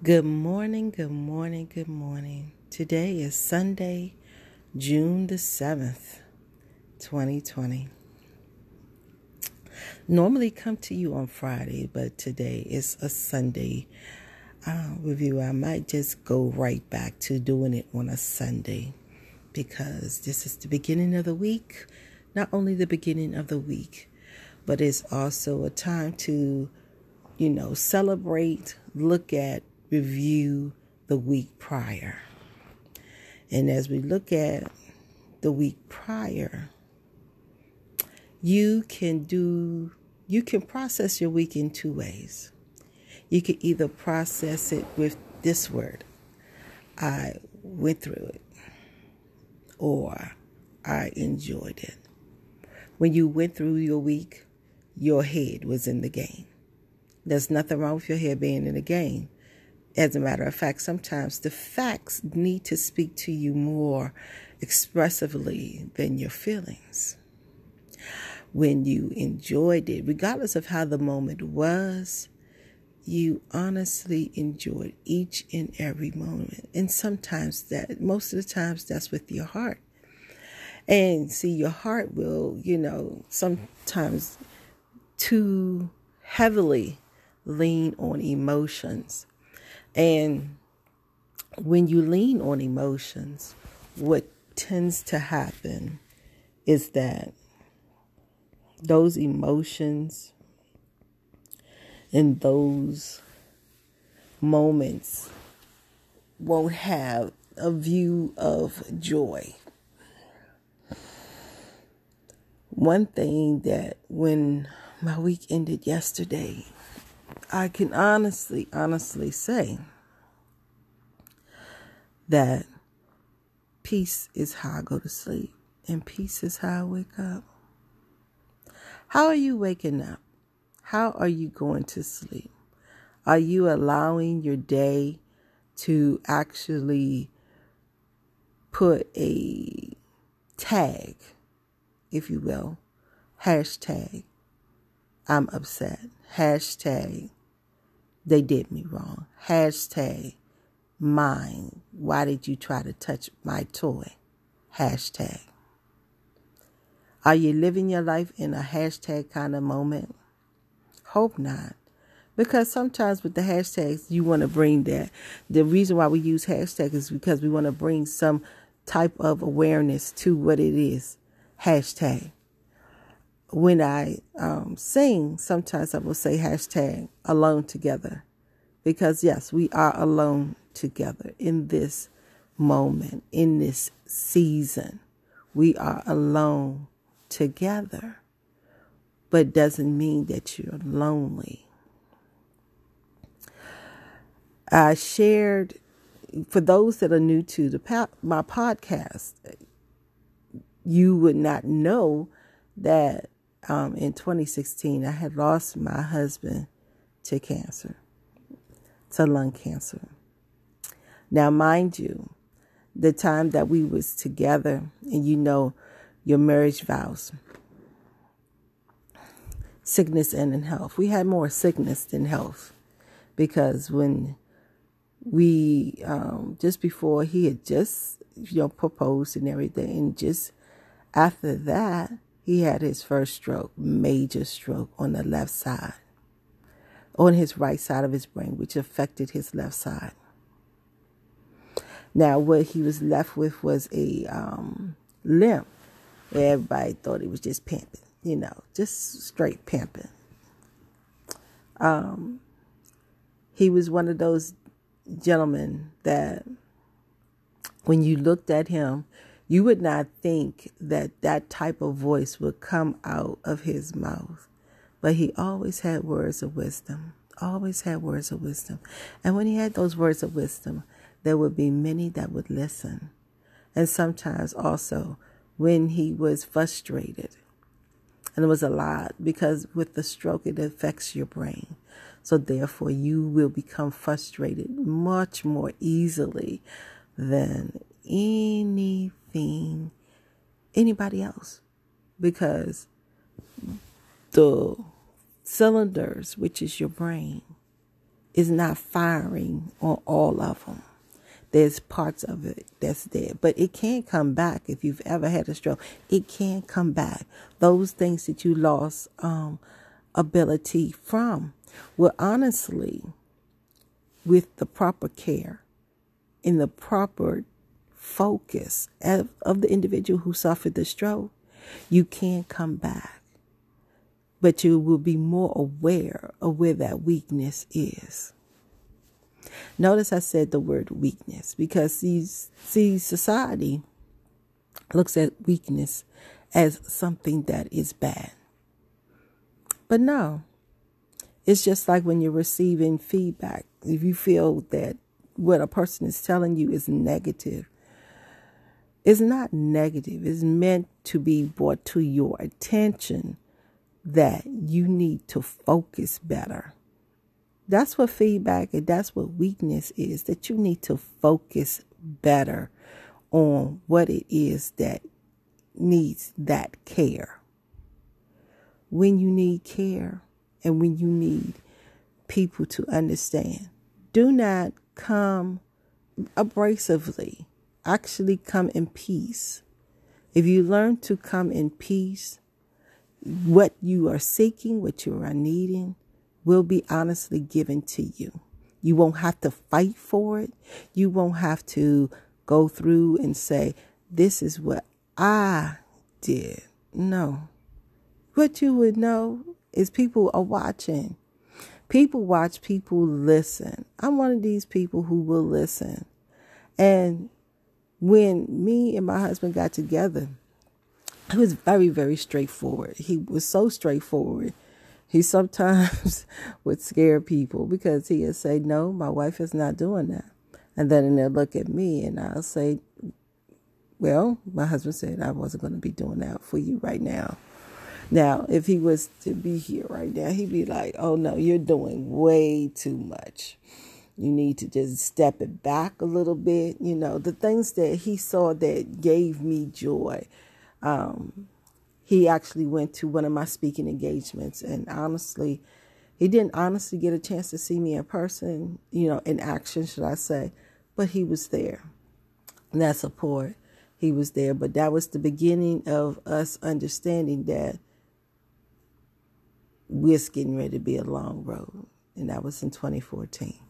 Good morning, good morning, good morning. Today is Sunday, June the 7th, 2020. Normally come to you on Friday, but today is a Sunday uh, review. I might just go right back to doing it on a Sunday because this is the beginning of the week. Not only the beginning of the week, but it's also a time to, you know, celebrate, look at, review the week prior. And as we look at the week prior, you can do you can process your week in two ways. You can either process it with this word, I went through it, or I enjoyed it. When you went through your week, your head was in the game. There's nothing wrong with your head being in the game. As a matter of fact, sometimes the facts need to speak to you more expressively than your feelings. When you enjoyed it, regardless of how the moment was, you honestly enjoyed each and every moment. And sometimes that, most of the times, that's with your heart. And see, your heart will, you know, sometimes too heavily lean on emotions and when you lean on emotions, what tends to happen is that those emotions and those moments won't have a view of joy. One thing that when my week ended yesterday, I can honestly, honestly say that peace is how I go to sleep and peace is how I wake up. How are you waking up? How are you going to sleep? Are you allowing your day to actually put a tag, if you will, hashtag, I'm upset, hashtag, they did me wrong. Hashtag mine. Why did you try to touch my toy? Hashtag. Are you living your life in a hashtag kind of moment? Hope not. Because sometimes with the hashtags, you want to bring that. The reason why we use hashtags is because we want to bring some type of awareness to what it is. Hashtag when I um, sing, sometimes I will say hashtag alone together. Because, yes, we are alone together in this moment, in this season. We are alone together. But doesn't mean that you're lonely. I shared, for those that are new to the my podcast, you would not know that um, in 2016, I had lost my husband to cancer, to lung cancer. Now, mind you, the time that we was together, and you know your marriage vows, sickness and in health. We had more sickness than health because when we um, just before he had just you know proposed and everything, and just after that he had his first stroke, major stroke on the left side, on his right side of his brain, which affected his left side. Now, what he was left with was a um, limp. Everybody thought he was just pimping, you know, just straight pimping. Um, he was one of those gentlemen that when you looked at him, you would not think that that type of voice would come out of his mouth. But he always had words of wisdom, always had words of wisdom. And when he had those words of wisdom, there would be many that would listen. And sometimes also when he was frustrated. And it was a lot because with the stroke, it affects your brain. So therefore, you will become frustrated much more easily than anything, anybody else, because the cylinders, which is your brain, is not firing on all of them. There's parts of it that's dead, but it can come back if you've ever had a stroke. It can come back. Those things that you lost um, ability from. Well, honestly, with the proper care, in the proper focus of, of the individual who suffered the stroke, you can come back. But you will be more aware of where that weakness is. Notice I said the word weakness because see, see society looks at weakness as something that is bad. But no, it's just like when you're receiving feedback. If you feel that what a person is telling you is negative, it's not negative. It's meant to be brought to your attention that you need to focus better. That's what feedback and that's what weakness is that you need to focus better on what it is that needs that care. When you need care and when you need people to understand, do not come abrasively. Actually, come in peace. If you learn to come in peace, what you are seeking, what you are needing, will be honestly given to you. You won't have to fight for it. You won't have to go through and say, This is what I did. No. What you would know is people are watching. People watch, people listen. I'm one of these people who will listen. And when me and my husband got together, he was very, very straightforward. He was so straightforward he sometimes would scare people because he would say, No, my wife is not doing that. And then they'll look at me and I'll say, Well, my husband said I wasn't going to be doing that for you right now. Now, if he was to be here right now, he'd be like, Oh, no, you're doing way too much. You need to just step it back a little bit. You know, the things that he saw that gave me joy. Um, he actually went to one of my speaking engagements and honestly he didn't honestly get a chance to see me in person you know in action should i say but he was there and that support he was there but that was the beginning of us understanding that we're getting ready to be a long road and that was in 2014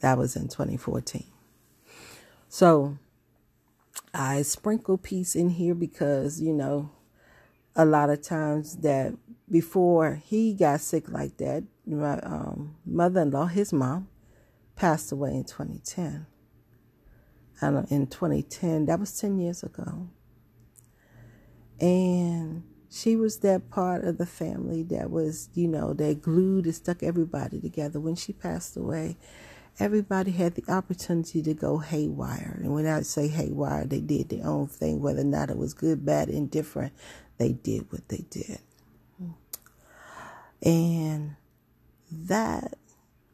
that was in 2014 so I sprinkle peace in here because, you know, a lot of times that before he got sick like that, my um, mother in law, his mom, passed away in 2010. And in 2010, that was 10 years ago. And she was that part of the family that was, you know, that glued and stuck everybody together. When she passed away, everybody had the opportunity to go haywire. And when I say haywire, they did their own thing, whether or not it was good, bad, indifferent, they did what they did. And that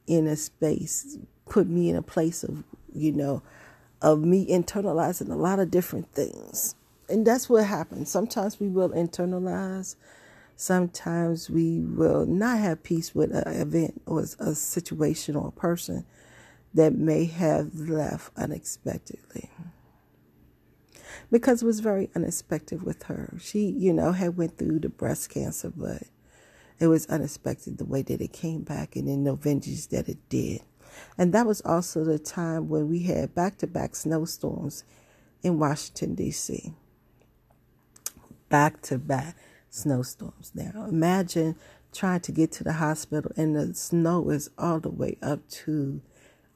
in a space put me in a place of, you know, of me internalizing a lot of different things. And that's what happens. Sometimes we will internalize. Sometimes we will not have peace with an event or a situation or a person that may have left unexpectedly. Because it was very unexpected with her. She you know had went through the breast cancer but it was unexpected the way that it came back and in the vengeance that it did. And that was also the time when we had back-to-back snowstorms in washington d.c back-to-back snowstorms. Now imagine trying to get to the hospital and the snow is all the way up to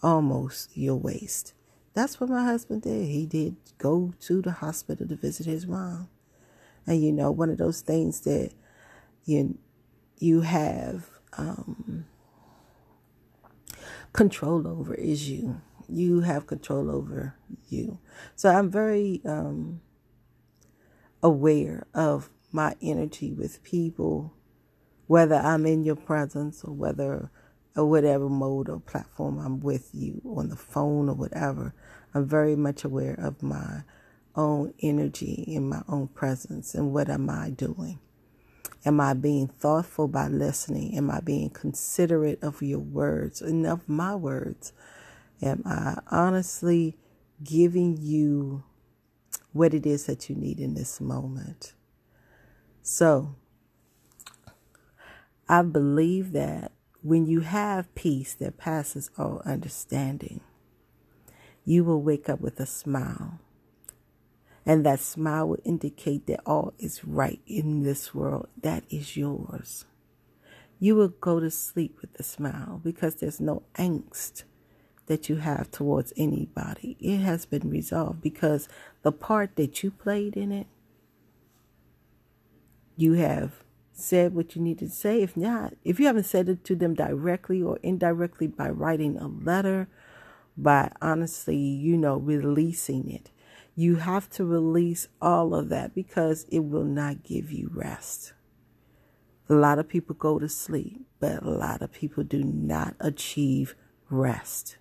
almost your waist. That's what my husband did. He did go to the hospital to visit his mom. And you know, one of those things that you you have um, control over is you. You have control over you. So I'm very um, aware of my energy with people, whether I'm in your presence or whether or whatever mode or platform I'm with you on the phone or whatever, I'm very much aware of my own energy and my own presence and what am I doing. Am I being thoughtful by listening? Am I being considerate of your words and of my words? Am I honestly giving you what it is that you need in this moment? So, I believe that when you have peace that passes all understanding, you will wake up with a smile. And that smile will indicate that all is right in this world. That is yours. You will go to sleep with a smile because there's no angst that you have towards anybody. It has been resolved because the part that you played in it, you have said what you needed to say. If not, if you haven't said it to them directly or indirectly by writing a letter, by honestly, you know, releasing it, you have to release all of that because it will not give you rest. A lot of people go to sleep, but a lot of people do not achieve rest.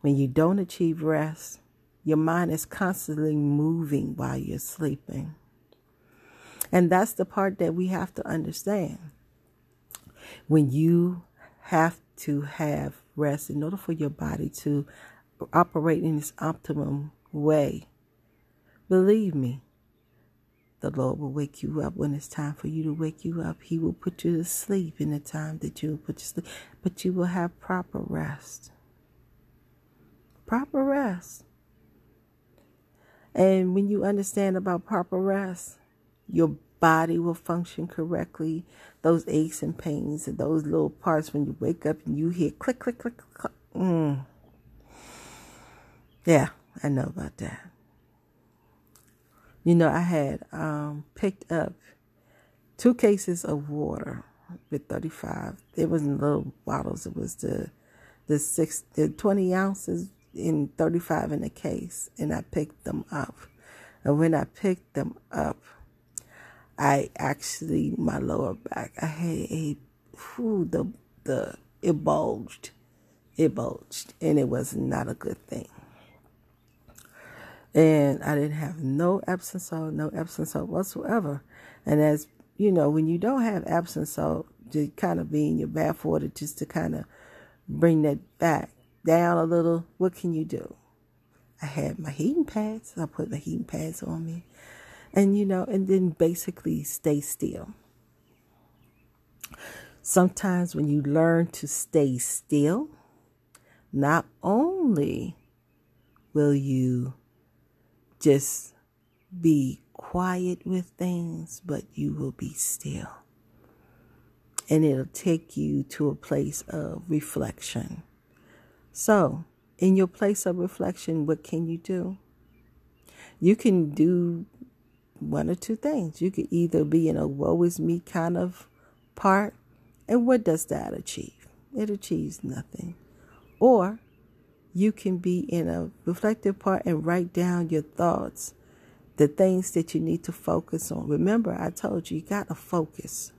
When you don't achieve rest, your mind is constantly moving while you're sleeping. And that's the part that we have to understand. When you have to have rest in order for your body to operate in its optimum way, believe me, the Lord will wake you up when it's time for you to wake you up. He will put you to sleep in the time that you will put you to sleep, but you will have proper rest. Proper rest. And when you understand about proper rest, your body will function correctly. Those aches and pains and those little parts when you wake up and you hear click, click, click, click. Mm. Yeah, I know about that. You know, I had um, picked up two cases of water with 35. It wasn't little bottles. It was the the six, the 20 ounces in 35 in a case, and I picked them up. And when I picked them up, I actually my lower back I had a the the it bulged. It bulged and it was not a good thing. And I didn't have no Epsom salt, no Epsom salt whatsoever. And as you know, when you don't have Epsom salt, to kind of be in your bath water just to kind of bring that back down a little, what can you do? I had my heating pads. I put my heating pads on me and you know, and then basically stay still. Sometimes when you learn to stay still, not only will you just be quiet with things, but you will be still. And it'll take you to a place of reflection. So, in your place of reflection, what can you do? You can do one or two things. You could either be in a woe is me kind of part, and what does that achieve? It achieves nothing. Or you can be in a reflective part and write down your thoughts, the things that you need to focus on. Remember, I told you, you got to focus.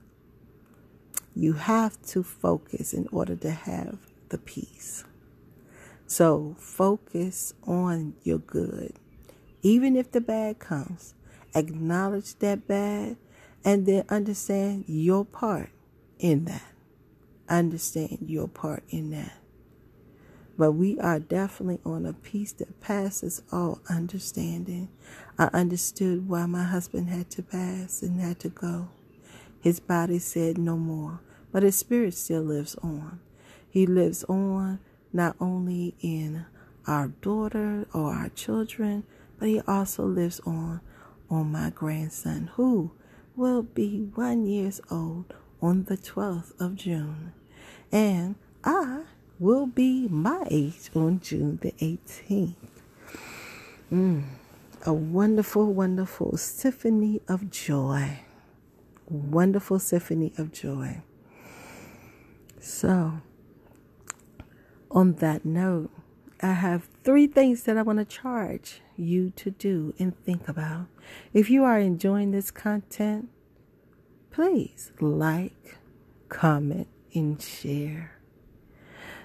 You have to focus in order to have the peace. So focus on your good. Even if the bad comes, acknowledge that bad, and then understand your part in that. Understand your part in that. But we are definitely on a peace that passes all understanding. I understood why my husband had to pass and had to go. His body said no more, but his spirit still lives on. He lives on not only in our daughter or our children, but he also lives on on my grandson, who will be one years old on the 12th of June. And I will be my age on June the 18th. Mm, a wonderful, wonderful symphony of joy. Wonderful symphony of joy. So, on that note, I have three things that I want to charge you to do and think about. If you are enjoying this content, please like, comment, and share.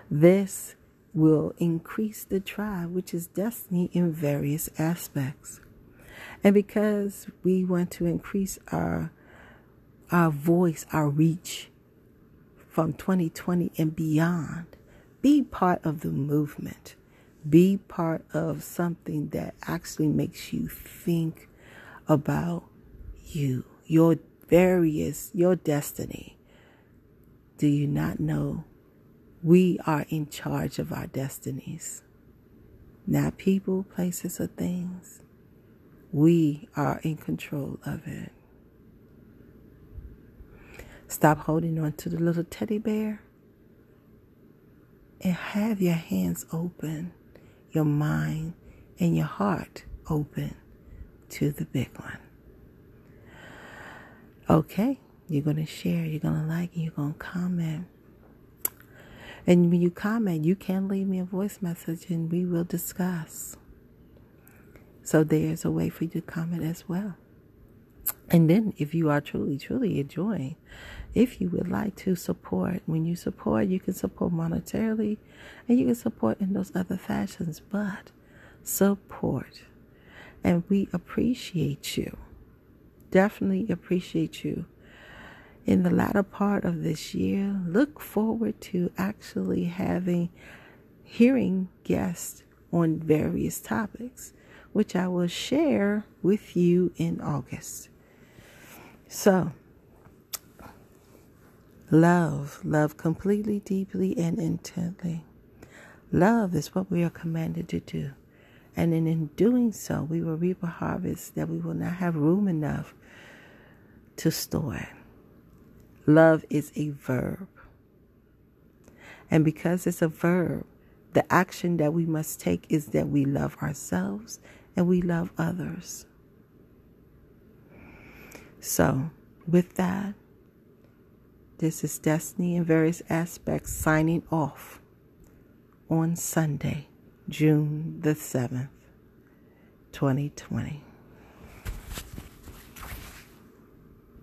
This will increase the tribe, which is destiny in various aspects. And because we want to increase our our voice, our reach from 2020 and beyond. Be part of the movement. Be part of something that actually makes you think about you, your various, your destiny. Do you not know we are in charge of our destinies? Not people, places, or things. We are in control of it. Stop holding on to the little teddy bear and have your hands open, your mind and your heart open to the big one. Okay, you're going to share, you're going to like, and you're going to comment. And when you comment, you can leave me a voice message and we will discuss. So there's a way for you to comment as well. And then, if you are truly, truly enjoying, if you would like to support, when you support, you can support monetarily and you can support in those other fashions, but support. And we appreciate you. Definitely appreciate you. In the latter part of this year, look forward to actually having, hearing guests on various topics, which I will share with you in August. So, love, love completely, deeply, and intently. Love is what we are commanded to do. And in, in doing so, we will reap a harvest that we will not have room enough to store. Love is a verb. And because it's a verb, the action that we must take is that we love ourselves and we love others. So, with that, this is Destiny in various aspects signing off on Sunday, June the 7th, 2020.